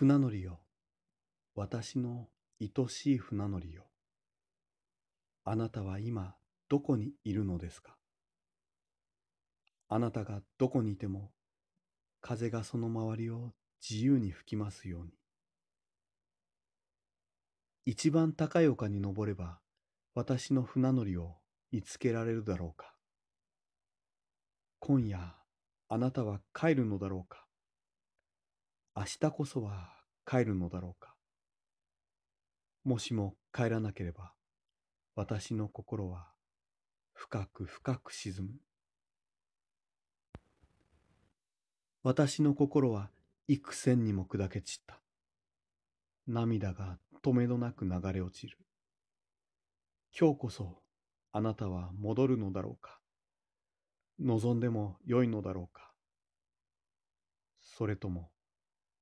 船乗りよ、私の愛しい船乗りよ。あなたは今どこにいるのですか？あなたがどこにいても風がその周りを自由に吹きますように。一番高い丘に登れば私の船乗りを見つけられるだろうか？今夜あなたは帰るのだろうか？明日こそは帰るのだろうか。もしも帰らなければ私の心は深く深く沈む。私の心は幾千にも砕け散った。涙が止めどなく流れ落ちる。今日こそあなたは戻るのだろうか。望んでもよいのだろうか。それとも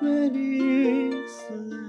many.